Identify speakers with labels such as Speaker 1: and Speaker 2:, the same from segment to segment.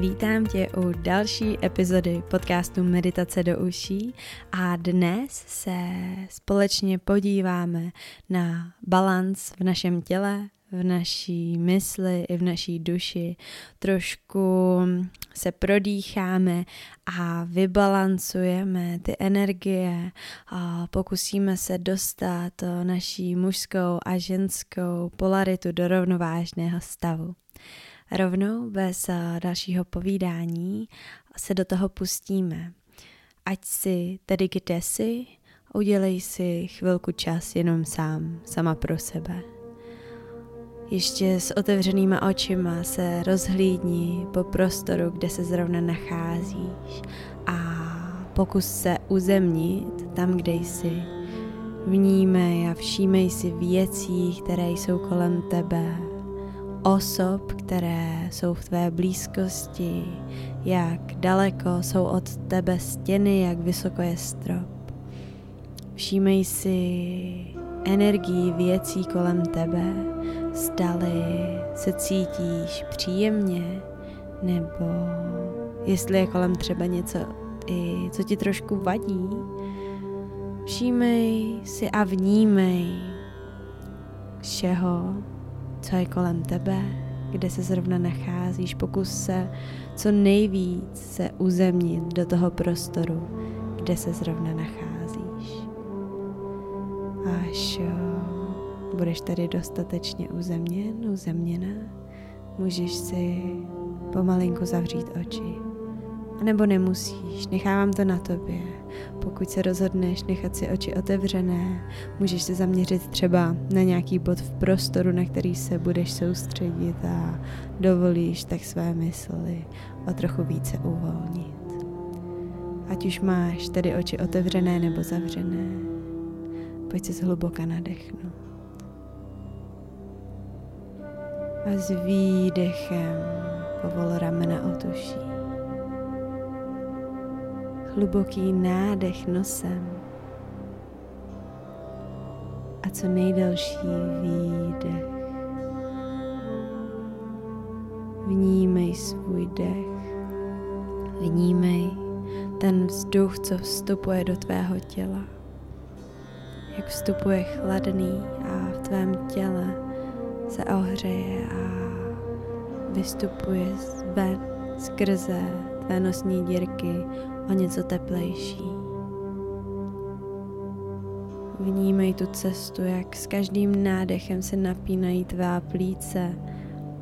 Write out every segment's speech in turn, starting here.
Speaker 1: Vítám tě u další epizody podcastu Meditace do uší a dnes se společně podíváme na balans v našem těle, v naší mysli i v naší duši. Trošku se prodýcháme a vybalancujeme ty energie a pokusíme se dostat naší mužskou a ženskou polaritu do rovnovážného stavu. Rovnou bez eh, dalšího povídání se do toho pustíme. Ať si tedy kde jsi, udělej si chvilku čas jenom sám, sama pro sebe. Ještě s otevřenýma očima se rozhlídni po prostoru, kde se zrovna nacházíš a pokus se uzemnit tam, kde jsi. Vnímej a všímej si věcí, které jsou kolem tebe, osob, které jsou v tvé blízkosti, jak daleko jsou od tebe stěny, jak vysoko je strop. Všímej si energii věcí kolem tebe, zdali se cítíš příjemně, nebo jestli je kolem třeba něco, i co ti trošku vadí. Všímej si a vnímej všeho, co je kolem tebe, kde se zrovna nacházíš. Pokus se co nejvíc se uzemnit do toho prostoru, kde se zrovna nacházíš. Až budeš tady dostatečně uzemněn, uzemněna, můžeš si pomalinku zavřít oči. Nebo nemusíš, nechávám to na tobě. Pokud se rozhodneš nechat si oči otevřené, můžeš se zaměřit třeba na nějaký bod v prostoru, na který se budeš soustředit a dovolíš tak své mysli o trochu více uvolnit. Ať už máš tedy oči otevřené nebo zavřené, pojď se zhluboka nadechnout. A s výdechem povol ramena otuší hluboký nádech nosem. A co nejdelší výdech. Vnímej svůj dech, vnímej ten vzduch, co vstupuje do tvého těla, jak vstupuje chladný a v tvém těle se ohřeje a vystupuje ven skrze tvé nosní dírky o něco teplejší. Vnímej tu cestu, jak s každým nádechem se napínají tvá plíce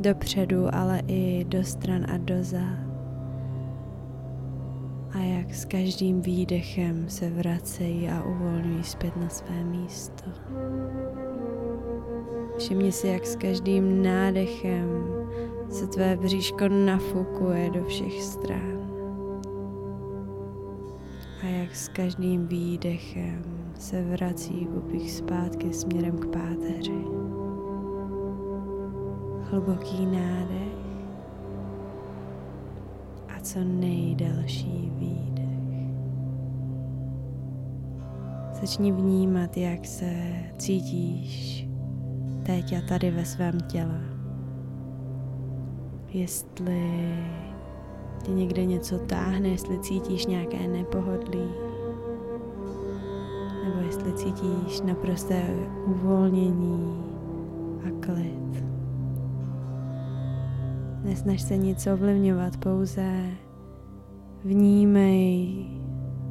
Speaker 1: dopředu, ale i do stran a dozad. A jak s každým výdechem se vracejí a uvolňují zpět na své místo. Všimni si, jak s každým nádechem se tvé bříško nafukuje do všech stran s každým výdechem se vrací pupích zpátky směrem k páteři. Hluboký nádech a co nejdelší výdech. Začni vnímat, jak se cítíš teď a tady ve svém těle. Jestli tě někde něco táhne, jestli cítíš nějaké nepohodlí, nebo jestli cítíš naprosté uvolnění a klid. Nesnaž se nic ovlivňovat, pouze vnímej,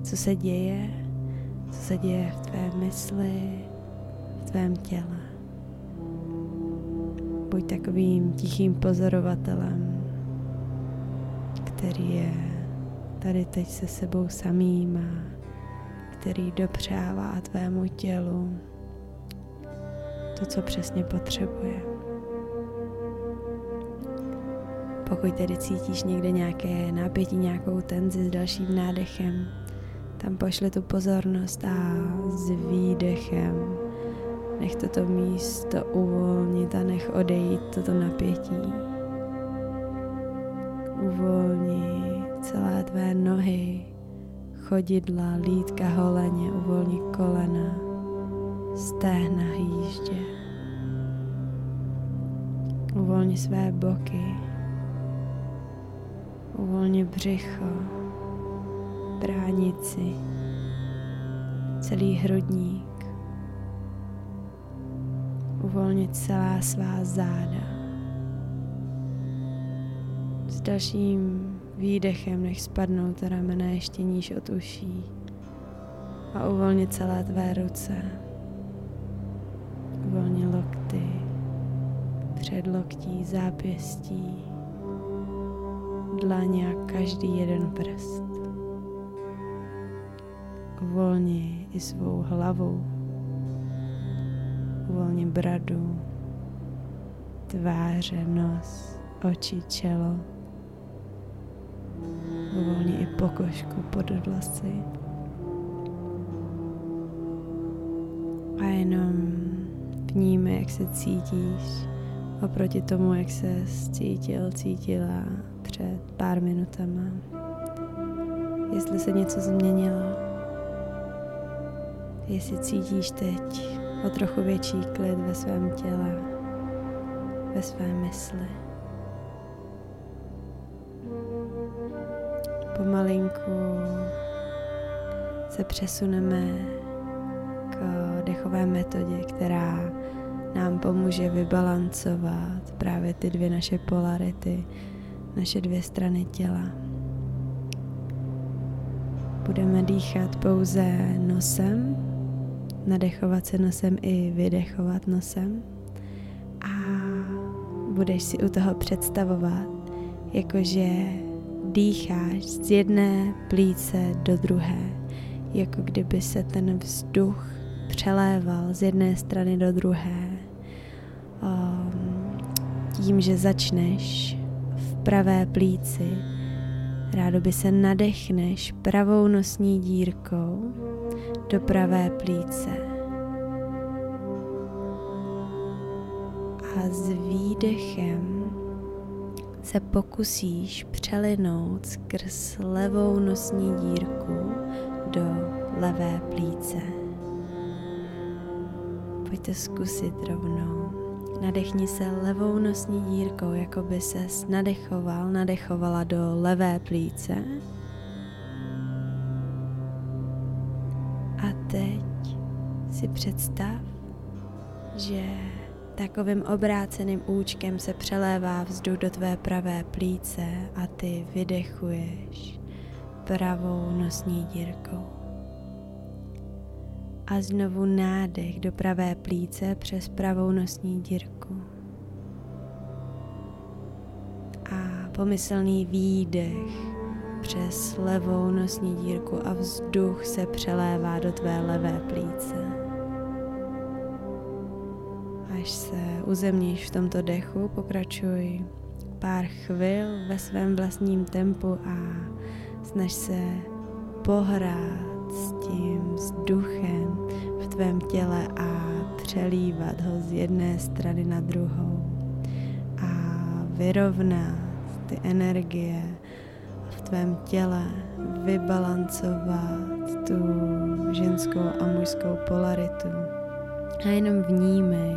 Speaker 1: co se děje, co se děje v tvé mysli, v tvém těle. Buď takovým tichým pozorovatelem který je tady teď se sebou samým a který dopřává tvému tělu to, co přesně potřebuje. Pokud tedy cítíš někde nějaké napětí, nějakou tenzi s dalším nádechem, tam pošli tu pozornost a s výdechem Nech toto místo uvolnit a nech odejít toto napětí. Uvolni celé tvé nohy, chodidla, lítka, holeně, uvolni kolena, stehna, hýždě. Uvolni své boky, uvolni břicho, bránici, celý hrudník. Uvolni celá svá záda. Dalším výdechem nech spadnout ramena ještě níž od uší a uvolni celé tvé ruce. Uvolni lokty, předloktí, zápěstí, dlaně a každý jeden prst. Uvolni i svou hlavu. Uvolni bradu, tváře, nos, oči, čelo. Uvolni i pokožku pod vlasy. A jenom vnímej, jak se cítíš oproti tomu, jak se cítil, cítila před pár minutama. Jestli se něco změnilo, jestli cítíš teď o trochu větší klid ve svém těle, ve své mysli. Pomalinku se přesuneme k dechové metodě, která nám pomůže vybalancovat právě ty dvě naše polarity, naše dvě strany těla. Budeme dýchat pouze nosem, nadechovat se nosem i vydechovat nosem a budeš si u toho představovat, jakože dýcháš z jedné plíce do druhé, jako kdyby se ten vzduch přeléval z jedné strany do druhé. Um, tím, že začneš v pravé plíci, rádo by se nadechneš pravou nosní dírkou do pravé plíce. A s výdechem se pokusíš přelinout skrz levou nosní dírku do levé plíce. Pojďte zkusit rovnou. Nadechni se levou nosní dírkou, jako by se nadechoval, nadechovala do levé plíce. A teď si představ, že Takovým obráceným účkem se přelévá vzduch do tvé pravé plíce a ty vydechuješ pravou nosní dírkou. A znovu nádech do pravé plíce přes pravou nosní dírku. A pomyslný výdech přes levou nosní dírku a vzduch se přelévá do tvé levé plíce až se uzemníš v tomto dechu, pokračuj pár chvil ve svém vlastním tempu a snaž se pohrát s tím vzduchem v tvém těle a přelívat ho z jedné strany na druhou a vyrovnat ty energie v tvém těle, vybalancovat tu ženskou a mužskou polaritu. A jenom vnímej,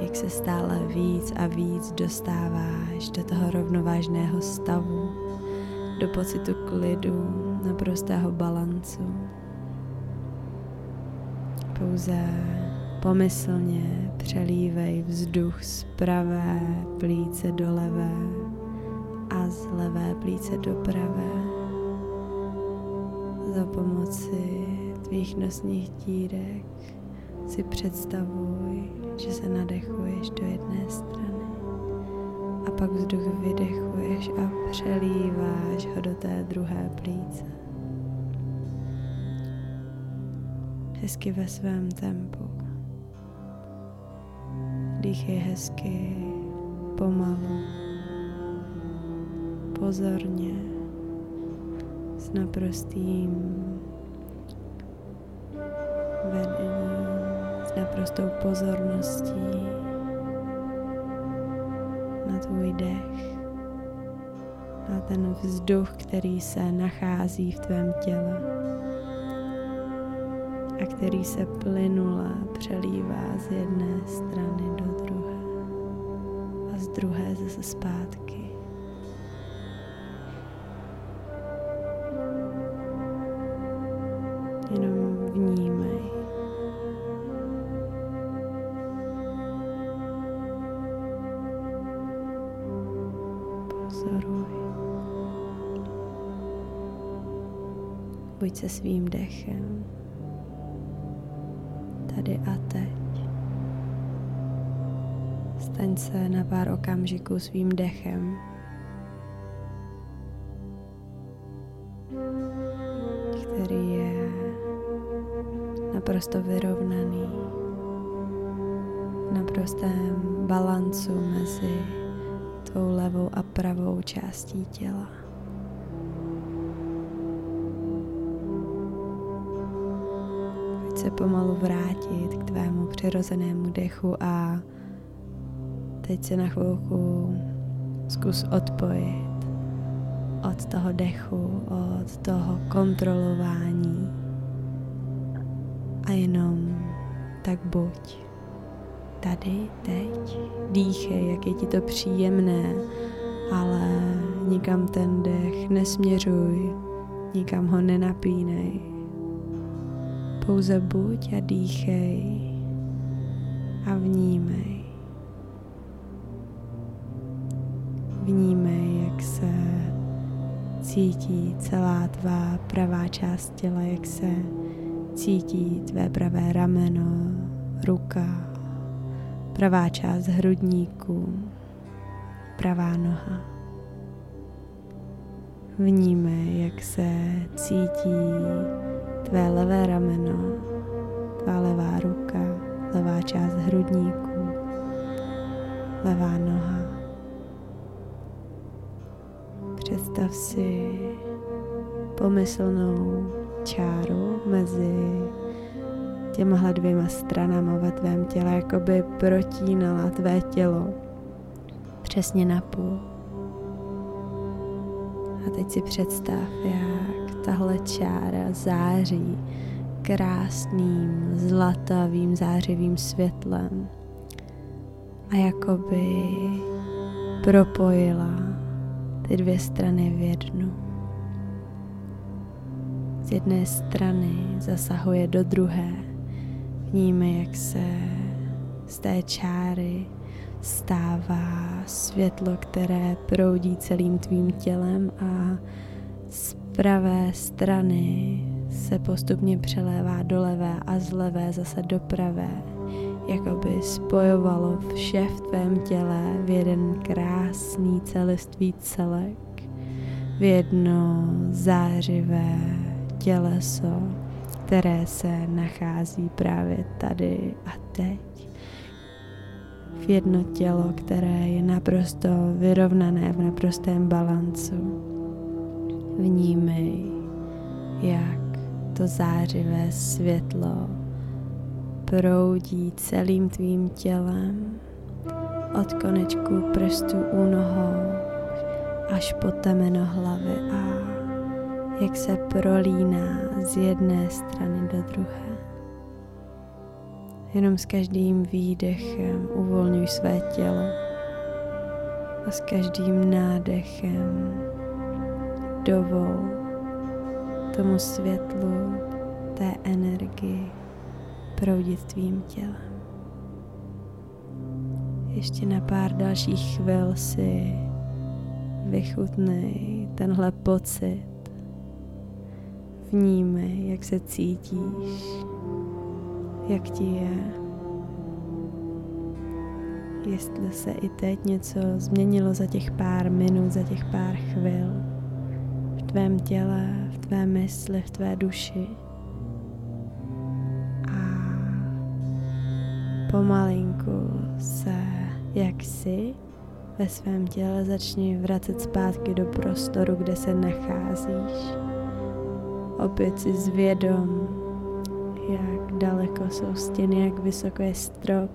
Speaker 1: jak se stále víc a víc dostáváš do toho rovnovážného stavu, do pocitu klidu, naprostého balancu. Pouze pomyslně přelívej vzduch z pravé plíce do levé a z levé plíce do pravé za pomoci tvých nosních dírek si představuj, že se nadechuješ do jedné strany a pak vzduch vydechuješ a přelíváš ho do té druhé plíce. Hezky ve svém tempu. Dýchej hezky, pomalu, pozorně, s naprostým vedením naprostou pozorností na tvůj dech, na ten vzduch, který se nachází v tvém těle a který se plynule přelívá z jedné strany do druhé a z druhé zase zpátky. Buď se svým dechem. Tady a teď. Staň se na pár okamžiků svým dechem. který je naprosto vyrovnaný, naprostém balancu mezi tvou levou a pravou částí těla. Se pomalu vrátit k tvému přirozenému dechu a teď se na chvilku zkus odpojit od toho dechu, od toho kontrolování. A jenom tak buď. Tady, teď, dýchej, jak je ti to příjemné, ale nikam ten dech nesměřuj, nikam ho nenapínej. Pouze buď a dýchej a vnímej. Vnímej, jak se cítí celá tvá pravá část těla, jak se cítí tvé pravé rameno, ruka, pravá část hrudníku, pravá noha. Vníme, jak se cítí tvé levé rameno, tvá levá ruka, levá část hrudníku, levá noha. Představ si pomyslnou čáru mezi těmahle dvěma stranama ve tvém těle, jako by protínala tvé tělo přesně na půl. A teď si představ, jak tahle čára září krásným, zlatavým, zářivým světlem a jakoby propojila ty dvě strany v jednu. Z jedné strany zasahuje do druhé. Vníme, jak se z té čáry stává světlo, které proudí celým tvým tělem a z pravé strany se postupně přelévá do levé a z levé zase do pravé jako by spojovalo vše v tvém těle v jeden krásný celistvý celek, v jedno zářivé těleso, které se nachází právě tady a teď. V jedno tělo, které je naprosto vyrovnané v naprostém balancu. Vnímej, jak to zářivé světlo proudí celým tvým tělem od konečku prstů u nohou až po temeno hlavy a jak se prolíná z jedné strany do druhé. Jenom s každým výdechem uvolňuj své tělo a s každým nádechem dovol tomu světlu, té energii proudit tvým tělem. Ještě na pár dalších chvil si vychutnej tenhle pocit. Vnímej, jak se cítíš, jak ti je. Jestli se i teď něco změnilo za těch pár minut, za těch pár chvil v tvém těle, v tvé mysli, v tvé duši. pomalinku se jak si ve svém těle začni vracet zpátky do prostoru, kde se nacházíš. Opět si zvědom, jak daleko jsou stěny, jak vysoko je strop,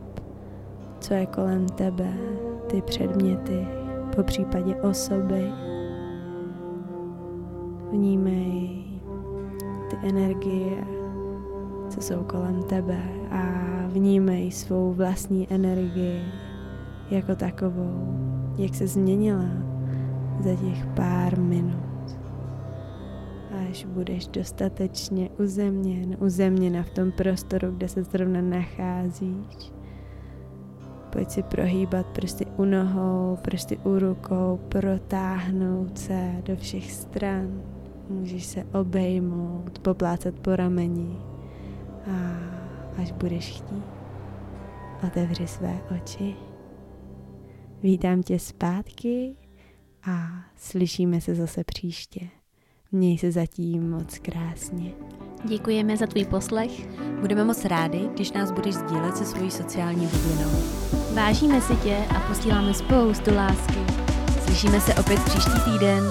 Speaker 1: co je kolem tebe, ty předměty, po případě osoby. Vnímej ty energie, co jsou kolem tebe a vnímej svou vlastní energii jako takovou, jak se změnila za těch pár minut. Až budeš dostatečně uzemněn, uzemněna v tom prostoru, kde se zrovna nacházíš, pojď si prohýbat prsty u nohou, prsty u rukou, protáhnout se do všech stran. Můžeš se obejmout, poplácat po rameni a až budeš chtít, otevři své oči. Vítám tě zpátky a slyšíme se zase příště. Měj se zatím moc krásně.
Speaker 2: Děkujeme za tvůj poslech.
Speaker 1: Budeme moc rádi, když nás budeš sdílet se svojí sociální bublinou.
Speaker 2: Vážíme si tě a posíláme spoustu lásky.
Speaker 1: Slyšíme se opět příští týden.